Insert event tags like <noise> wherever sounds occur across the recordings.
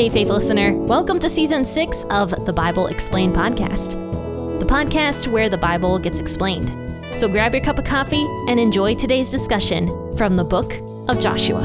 Hey, faith listener. Welcome to season six of the Bible Explained podcast, the podcast where the Bible gets explained. So grab your cup of coffee and enjoy today's discussion from the book of Joshua.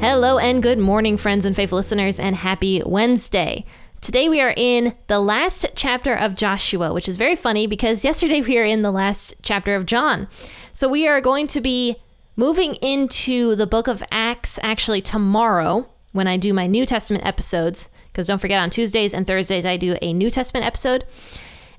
Hello and good morning, friends and faithful listeners, and happy Wednesday. Today we are in the last chapter of Joshua, which is very funny because yesterday we were in the last chapter of John. So we are going to be moving into the book of Acts actually tomorrow when I do my New Testament episodes. Because don't forget, on Tuesdays and Thursdays, I do a New Testament episode.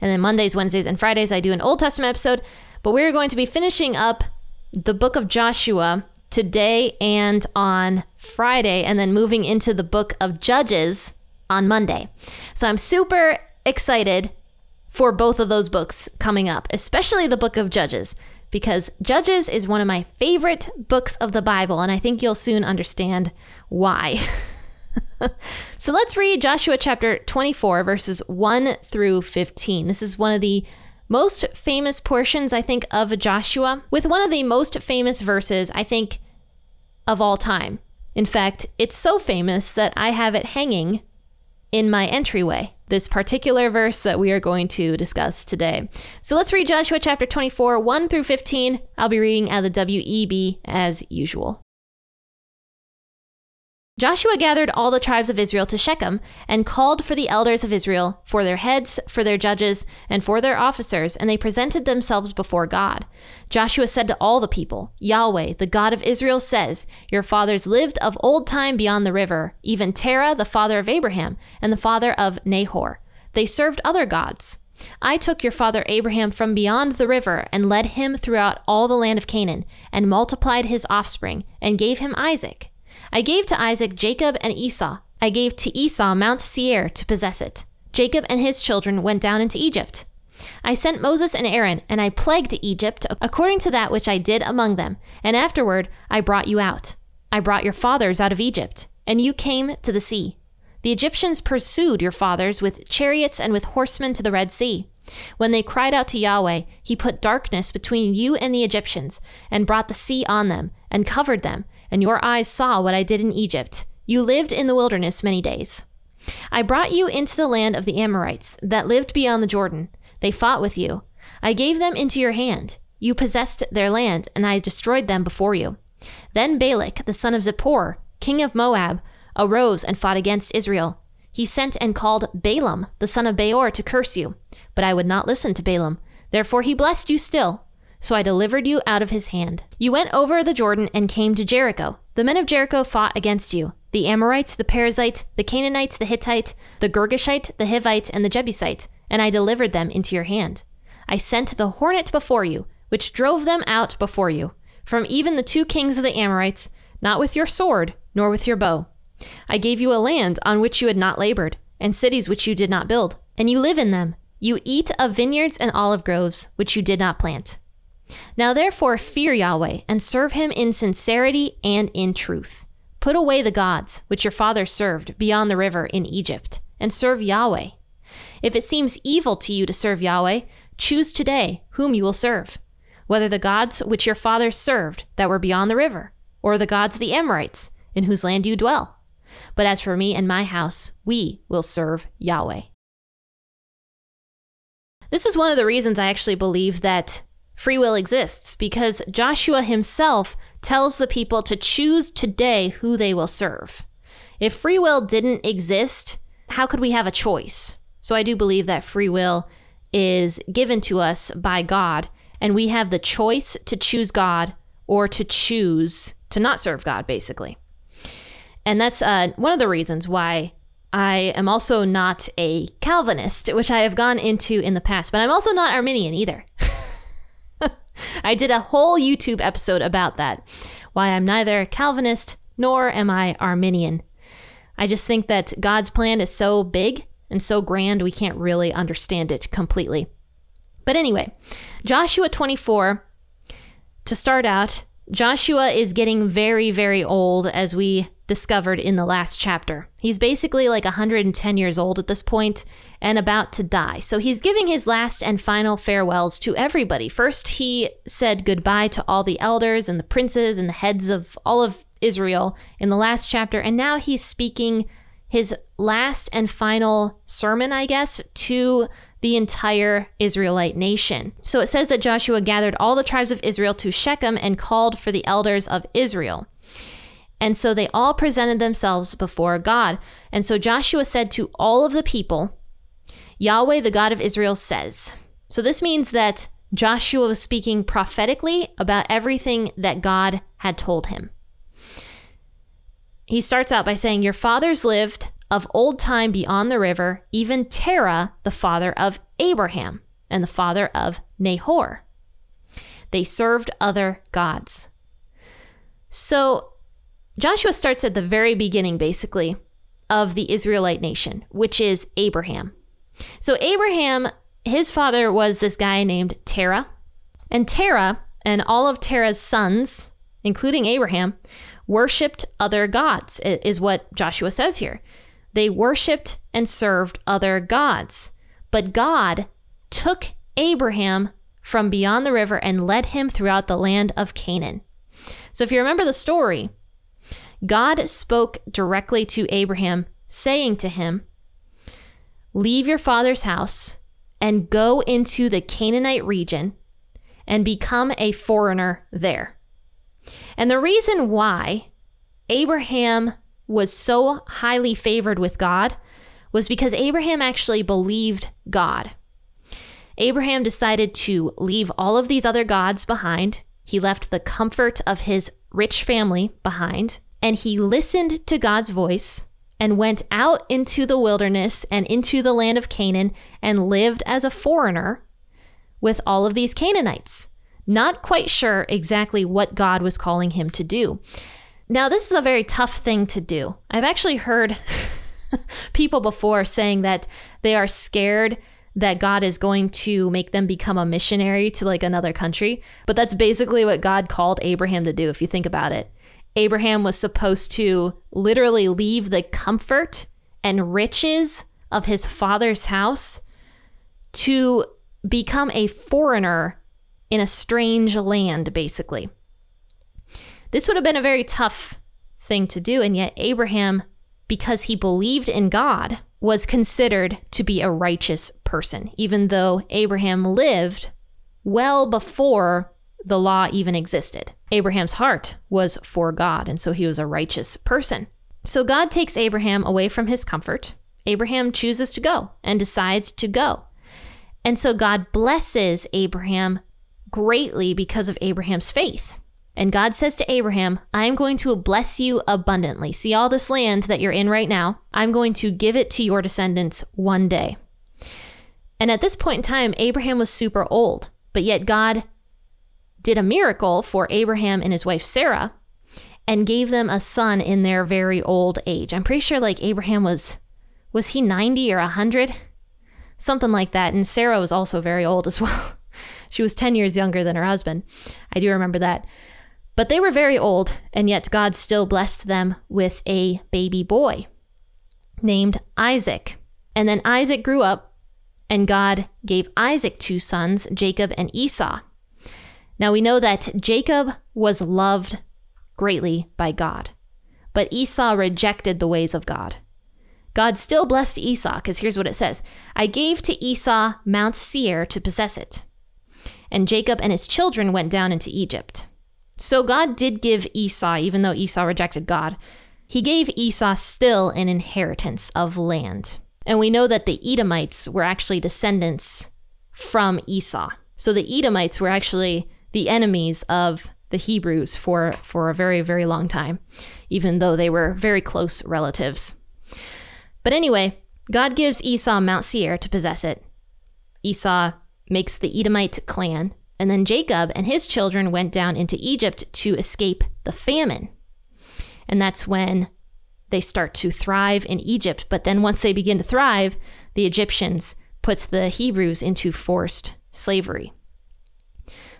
And then Mondays, Wednesdays, and Fridays, I do an Old Testament episode. But we're going to be finishing up the book of Joshua today and on Friday, and then moving into the book of Judges on Monday. So I'm super excited for both of those books coming up, especially the book of Judges because Judges is one of my favorite books of the Bible, and I think you'll soon understand why. <laughs> so let's read Joshua chapter 24, verses 1 through 15. This is one of the most famous portions, I think, of Joshua, with one of the most famous verses, I think, of all time. In fact, it's so famous that I have it hanging in my entryway this particular verse that we are going to discuss today. So let's read Joshua chapter 24, 1 through 15. I'll be reading out of the WEB as usual. Joshua gathered all the tribes of Israel to Shechem and called for the elders of Israel, for their heads, for their judges, and for their officers, and they presented themselves before God. Joshua said to all the people, Yahweh, the God of Israel, says, Your fathers lived of old time beyond the river, even Terah, the father of Abraham, and the father of Nahor. They served other gods. I took your father Abraham from beyond the river and led him throughout all the land of Canaan, and multiplied his offspring, and gave him Isaac. I gave to Isaac Jacob and Esau. I gave to Esau Mount Seir to possess it. Jacob and his children went down into Egypt. I sent Moses and Aaron, and I plagued Egypt according to that which I did among them, and afterward I brought you out. I brought your fathers out of Egypt, and you came to the sea. The Egyptians pursued your fathers with chariots and with horsemen to the Red Sea. When they cried out to Yahweh, he put darkness between you and the Egyptians, and brought the sea on them, and covered them, and your eyes saw what I did in Egypt. You lived in the wilderness many days. I brought you into the land of the Amorites that lived beyond the Jordan. They fought with you. I gave them into your hand. You possessed their land, and I destroyed them before you. Then Balak, the son of Zippor, king of Moab, arose and fought against Israel. He sent and called Balaam, the son of Beor, to curse you. But I would not listen to Balaam. Therefore he blessed you still. So I delivered you out of his hand. You went over the Jordan and came to Jericho. The men of Jericho fought against you the Amorites, the Perizzites, the Canaanites, the Hittite, the Girgashite, the Hivite, and the Jebusite, and I delivered them into your hand. I sent the hornet before you, which drove them out before you, from even the two kings of the Amorites, not with your sword, nor with your bow. I gave you a land on which you had not labored, and cities which you did not build, and you live in them. You eat of vineyards and olive groves, which you did not plant. Now therefore fear Yahweh, and serve him in sincerity and in truth. Put away the gods which your fathers served beyond the river in Egypt, and serve Yahweh. If it seems evil to you to serve Yahweh, choose today whom you will serve, whether the gods which your fathers served that were beyond the river, or the gods of the Amorites, in whose land you dwell. But as for me and my house, we will serve Yahweh. This is one of the reasons I actually believe that free will exists, because Joshua himself tells the people to choose today who they will serve. If free will didn't exist, how could we have a choice? So I do believe that free will is given to us by God, and we have the choice to choose God or to choose to not serve God, basically. And that's uh, one of the reasons why I am also not a Calvinist, which I have gone into in the past, but I'm also not Arminian either. <laughs> I did a whole YouTube episode about that, why I'm neither Calvinist nor am I Arminian. I just think that God's plan is so big and so grand, we can't really understand it completely. But anyway, Joshua 24, to start out, Joshua is getting very, very old as we discovered in the last chapter. He's basically like 110 years old at this point and about to die. So he's giving his last and final farewells to everybody. First, he said goodbye to all the elders and the princes and the heads of all of Israel in the last chapter. And now he's speaking his last and final sermon, I guess, to the entire Israelite nation. So it says that Joshua gathered all the tribes of Israel to Shechem and called for the elders of Israel. And so they all presented themselves before God. And so Joshua said to all of the people, Yahweh, the God of Israel, says. So this means that Joshua was speaking prophetically about everything that God had told him. He starts out by saying, Your fathers lived of old time beyond the river, even Terah, the father of Abraham and the father of Nahor. They served other gods. So Joshua starts at the very beginning, basically, of the Israelite nation, which is Abraham. So, Abraham, his father was this guy named Terah. And Terah and all of Terah's sons, including Abraham, worshiped other gods, is what Joshua says here. They worshiped and served other gods. But God took Abraham from beyond the river and led him throughout the land of Canaan. So, if you remember the story, God spoke directly to Abraham, saying to him, Leave your father's house and go into the Canaanite region and become a foreigner there. And the reason why Abraham was so highly favored with God was because Abraham actually believed God. Abraham decided to leave all of these other gods behind. He left the comfort of his rich family behind and he listened to God's voice and went out into the wilderness and into the land of Canaan and lived as a foreigner with all of these Canaanites, not quite sure exactly what God was calling him to do. Now, this is a very tough thing to do. I've actually heard <laughs> people before saying that they are scared that God is going to make them become a missionary to like another country. But that's basically what God called Abraham to do, if you think about it. Abraham was supposed to literally leave the comfort and riches of his father's house to become a foreigner in a strange land, basically. This would have been a very tough thing to do, and yet Abraham, because he believed in God, was considered to be a righteous person, even though Abraham lived well before the law even existed. Abraham's heart was for God, and so he was a righteous person. So God takes Abraham away from his comfort. Abraham chooses to go and decides to go. And so God blesses Abraham greatly because of Abraham's faith. And God says to Abraham, I am going to bless you abundantly. See all this land that you're in right now? I'm going to give it to your descendants one day. And at this point in time, Abraham was super old, but yet God did a miracle for Abraham and his wife Sarah and gave them a son in their very old age. I'm pretty sure like Abraham was was he 90 or 100? Something like that. And Sarah was also very old as <laughs> well. she was 10 years younger than her husband. I do remember that. But they were very old, and yet God still blessed them with a baby boy named Isaac. And then Isaac grew up, and God gave Isaac two sons, Jacob and Esau. Now we know that Jacob was loved greatly by God, but Esau rejected the ways of God. God still blessed Esau, because here's what it says I gave to Esau Mount Seir to possess it. And Jacob and his children went down into Egypt. So God did give Esau, even though Esau rejected God, he gave Esau still an inheritance of land. And we know that the Edomites were actually descendants from Esau. So the Edomites were actually the enemies of the Hebrews for, for a very, very long time, even though they were very close relatives. But anyway, God gives Esau Mount Seir to possess it. Esau makes the Edomite clan, and then Jacob and his children went down into Egypt to escape the famine. And that's when they start to thrive in Egypt. But then once they begin to thrive, the Egyptians puts the Hebrews into forced slavery.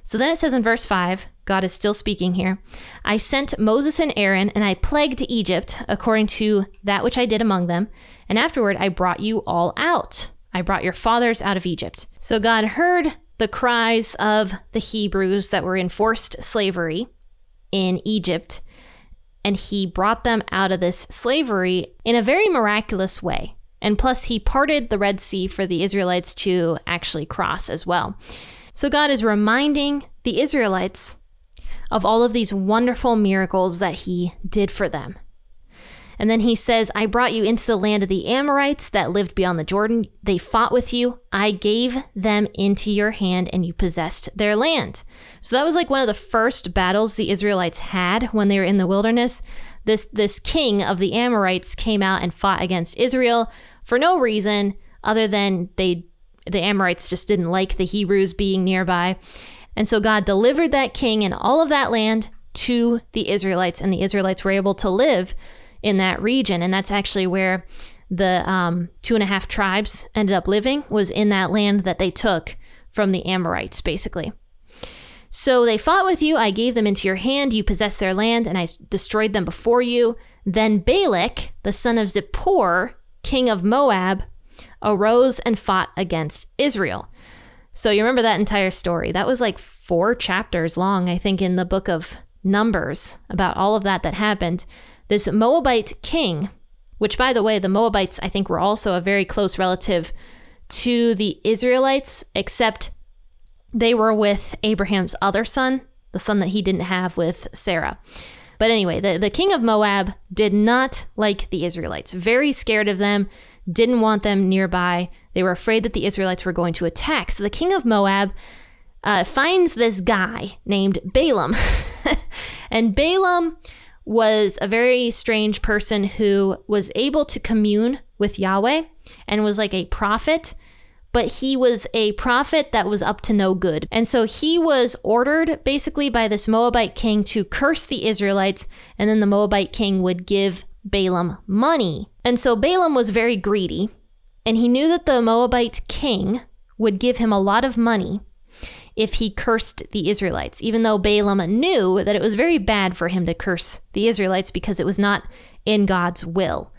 So then it says in verse 5, God is still speaking here. I sent Moses and Aaron, and I plagued Egypt according to that which I did among them. And afterward, I brought you all out. I brought your fathers out of Egypt. So God heard the cries of the Hebrews that were in forced slavery in Egypt, and he brought them out of this slavery in a very miraculous way. And plus, he parted the Red Sea for the Israelites to actually cross as well. So, God is reminding the Israelites of all of these wonderful miracles that he did for them. And then he says, I brought you into the land of the Amorites that lived beyond the Jordan. They fought with you. I gave them into your hand, and you possessed their land. So that was like one of the first battles the Israelites had when they were in the wilderness. This, this king of the Amorites came out and fought against Israel for no reason other than they the Amorites just didn't like the Hebrews being nearby. And so God delivered that king and all of that land to the Israelites, and the Israelites were able to live in that region. And that's actually where the um, two and a half tribes ended up living, was in that land that they took from the Amorites, basically. So they fought with you. I gave them into your hand. You possessed their land, and I destroyed them before you. Then Balak, the son of Zippor, king of Moab, arose and fought against Israel. So you remember that entire story. That was like four chapters long, I think, in the book of Numbers about all of that that happened. This Moabite king, which by the way, the Moabites, I think, were also a very close relative to the Israelites, except they were with Abraham's other son, the son that he didn't have with Sarah. But anyway, the, the king of Moab did not like the Israelites, very scared of them, didn't want them nearby. They were afraid that the Israelites were going to attack. So the king of Moab uh, finds this guy named Balaam. <laughs> and Balaam was a very strange person who was able to commune with Yahweh and was like a prophet but he was a prophet that was up to no good. And so he was ordered basically by this Moabite king to curse the Israelites, and then the Moabite king would give Balaam money. And so Balaam was very greedy, and he knew that the Moabite king would give him a lot of money if he cursed the Israelites, even though Balaam knew that it was very bad for him to curse the Israelites because it was not in God's will.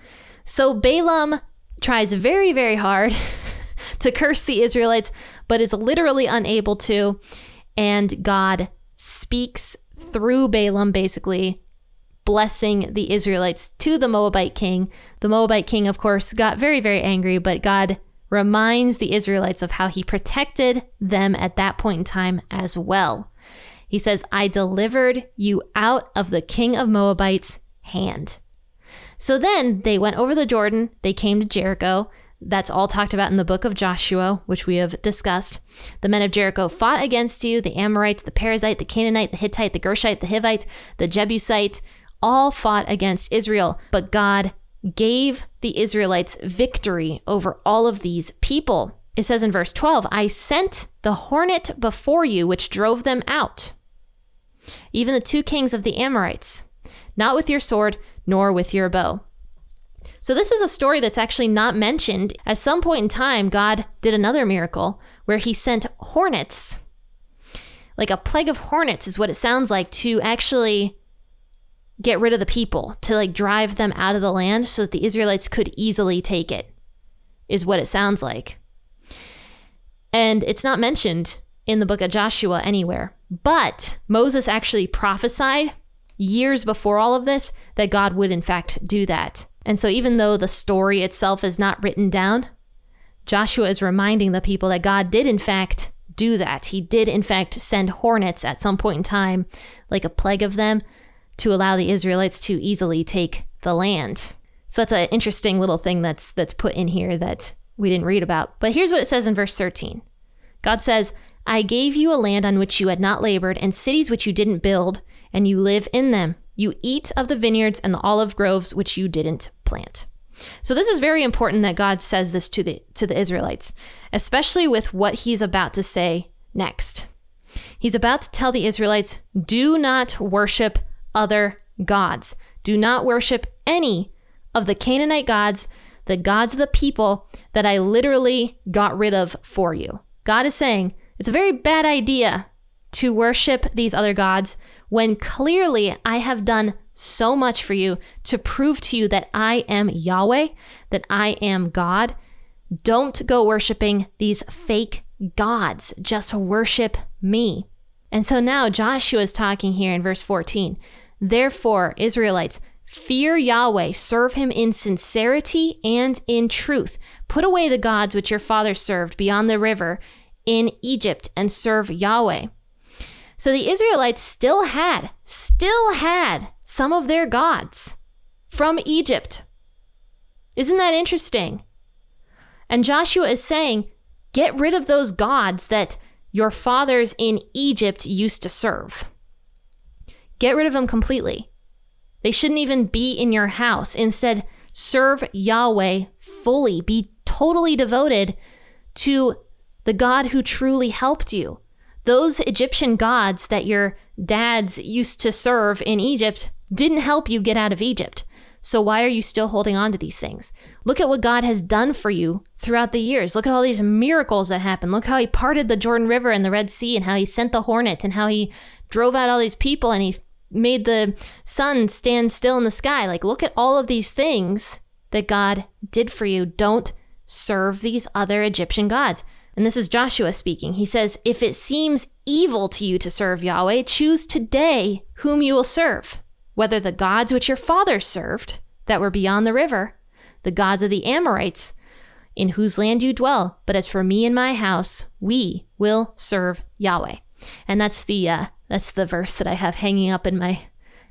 So Balaam tries very, very hard <laughs> to curse the Israelites, but is literally unable to. And God speaks through Balaam, basically blessing the Israelites to the Moabite king. The Moabite king, of course, got very, very angry, but God reminds the Israelites of how he protected them at that point in time as well. He says, I delivered you out of the king of Moabites' hand. So then they went over the Jordan, they came to Jericho, that's all talked about in the book of Joshua, which we have discussed. The men of Jericho fought against you the Amorites, the Perizzite, the Canaanite, the Hittite, the Gershite, the Hivite, the Jebusite, all fought against Israel. But God gave the Israelites victory over all of these people. It says in verse 12, I sent the hornet before you, which drove them out, even the two kings of the Amorites, not with your sword, nor with your bow. So, this is a story that's actually not mentioned. At some point in time, God did another miracle where he sent hornets, like a plague of hornets, is what it sounds like, to actually get rid of the people, to like drive them out of the land so that the Israelites could easily take it, is what it sounds like. And it's not mentioned in the book of Joshua anywhere. But Moses actually prophesied years before all of this that God would, in fact, do that. And so, even though the story itself is not written down, Joshua is reminding the people that God did, in fact, do that. He did, in fact, send hornets at some point in time, like a plague of them, to allow the Israelites to easily take the land. So that's an interesting little thing that's that's put in here that we didn't read about. But here's what it says in verse 13. God says, "I gave you a land on which you had not labored and cities which you didn't build, and you live in them. You eat of the vineyards and the olive groves which you didn't plant. So this is very important that God says this to the to the Israelites, especially with what he's about to say next. He's about to tell the Israelites, do not worship other gods. Do not worship any of the Canaanite gods, the gods of the people that I literally got rid of for you. God is saying, it's a very bad idea to worship these other gods when clearly I have done so much for you to prove to you that I am Yahweh, that I am God. Don't go worshiping these fake gods. Just worship me. And so now Joshua is talking here in verse 14. Therefore, Israelites, fear Yahweh, serve him in sincerity and in truth. Put away the gods which your fathers served beyond the river in Egypt and serve Yahweh. So the Israelites still had, still had some of their gods from Egypt. Isn't that interesting? And Joshua is saying, get rid of those gods that your fathers in Egypt used to serve. Get rid of them completely. They shouldn't even be in your house. Instead, serve Yahweh fully. Be totally devoted to the God who truly helped you. Those Egyptian gods that your dads used to serve in Egypt didn't help you get out of Egypt. So why are you still holding on to these things? Look at what God has done for you throughout the years. Look at all these miracles that happened. Look how he parted the Jordan River and the Red Sea and how he sent the hornet and how he drove out all these people and he made the sun stand still in the sky. Like look at all of these things that God did for you. Don't serve these other Egyptian gods. And this is Joshua speaking. He says, If it seems evil to you to serve Yahweh, choose today whom you will serve whether the gods which your fathers served that were beyond the river, the gods of the Amorites, in whose land you dwell. But as for me and my house, we will serve Yahweh. And that's the uh, that's the verse that I have hanging up in my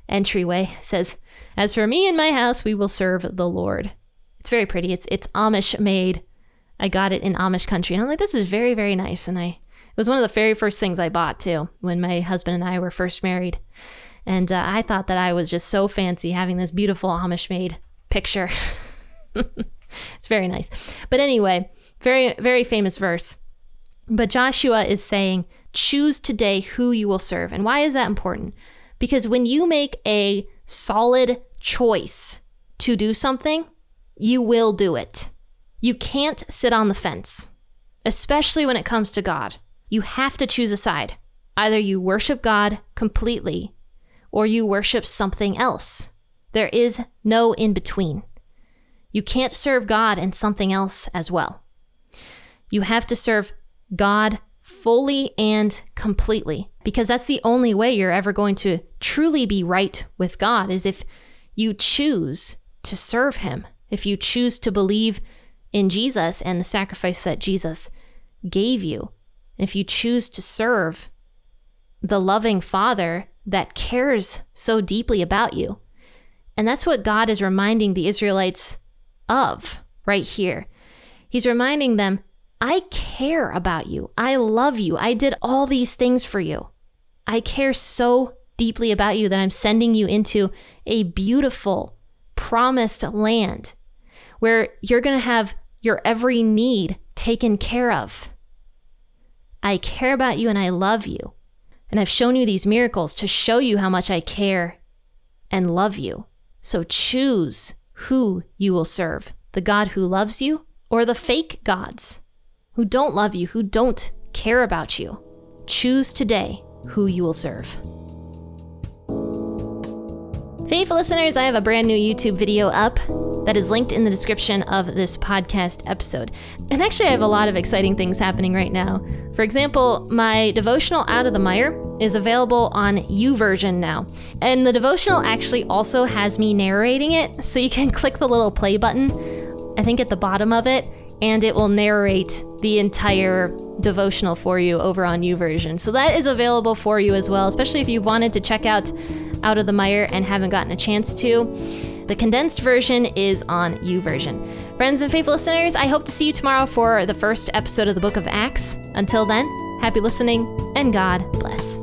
entryway. It says, "As for me and my house, we will serve the Lord." It's very pretty. It's it's Amish made. I got it in Amish country, and I'm like, this is very very nice. And I it was one of the very first things I bought too when my husband and I were first married. And uh, I thought that I was just so fancy having this beautiful Amish made picture. <laughs> it's very nice. But anyway, very, very famous verse. But Joshua is saying, choose today who you will serve. And why is that important? Because when you make a solid choice to do something, you will do it. You can't sit on the fence, especially when it comes to God. You have to choose a side. Either you worship God completely or you worship something else. There is no in between. You can't serve God and something else as well. You have to serve God fully and completely because that's the only way you're ever going to truly be right with God is if you choose to serve him. If you choose to believe in Jesus and the sacrifice that Jesus gave you. And if you choose to serve the loving Father that cares so deeply about you. And that's what God is reminding the Israelites of right here. He's reminding them, I care about you. I love you. I did all these things for you. I care so deeply about you that I'm sending you into a beautiful, promised land where you're going to have your every need taken care of. I care about you and I love you. And I've shown you these miracles to show you how much I care and love you. So choose who you will serve the God who loves you or the fake gods who don't love you, who don't care about you. Choose today who you will serve. Faithful listeners, I have a brand new YouTube video up that is linked in the description of this podcast episode. And actually, I have a lot of exciting things happening right now. For example, my devotional Out of the Mire is available on YouVersion now. And the devotional actually also has me narrating it, so you can <laughs> click the little play button, I think at the bottom of it, and it will narrate the entire devotional for you over on YouVersion. So that is available for you as well, especially if you wanted to check out Out of the Mire and haven't gotten a chance to. The condensed version is on YouVersion. Friends and faithful listeners, I hope to see you tomorrow for the first episode of the book of Acts. Until then, happy listening and God bless.